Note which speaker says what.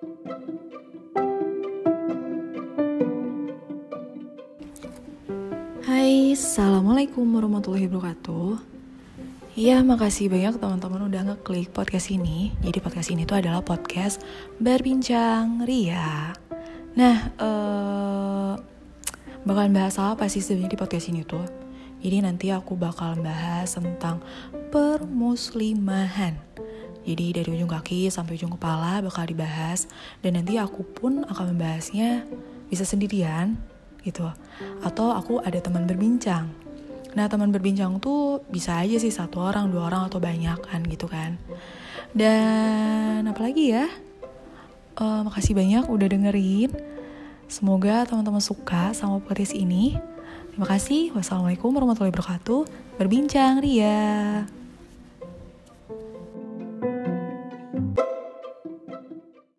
Speaker 1: Hai, Assalamualaikum warahmatullahi wabarakatuh. Ya, makasih banyak teman-teman udah ngeklik podcast ini. Jadi podcast ini tuh adalah podcast Berbincang Ria. Nah, eh, bakalan bahas apa sih sebenarnya di podcast ini tuh? Jadi nanti aku bakal bahas tentang permuslimahan jadi dari ujung kaki sampai ujung kepala bakal dibahas dan nanti aku pun akan membahasnya bisa sendirian gitu. Atau aku ada teman berbincang. Nah teman berbincang tuh bisa aja sih satu orang dua orang atau banyak kan gitu kan. Dan apalagi ya? Uh, makasih banyak udah dengerin. Semoga teman-teman suka sama podcast ini. Terima kasih. Wassalamualaikum warahmatullahi wabarakatuh. Berbincang Ria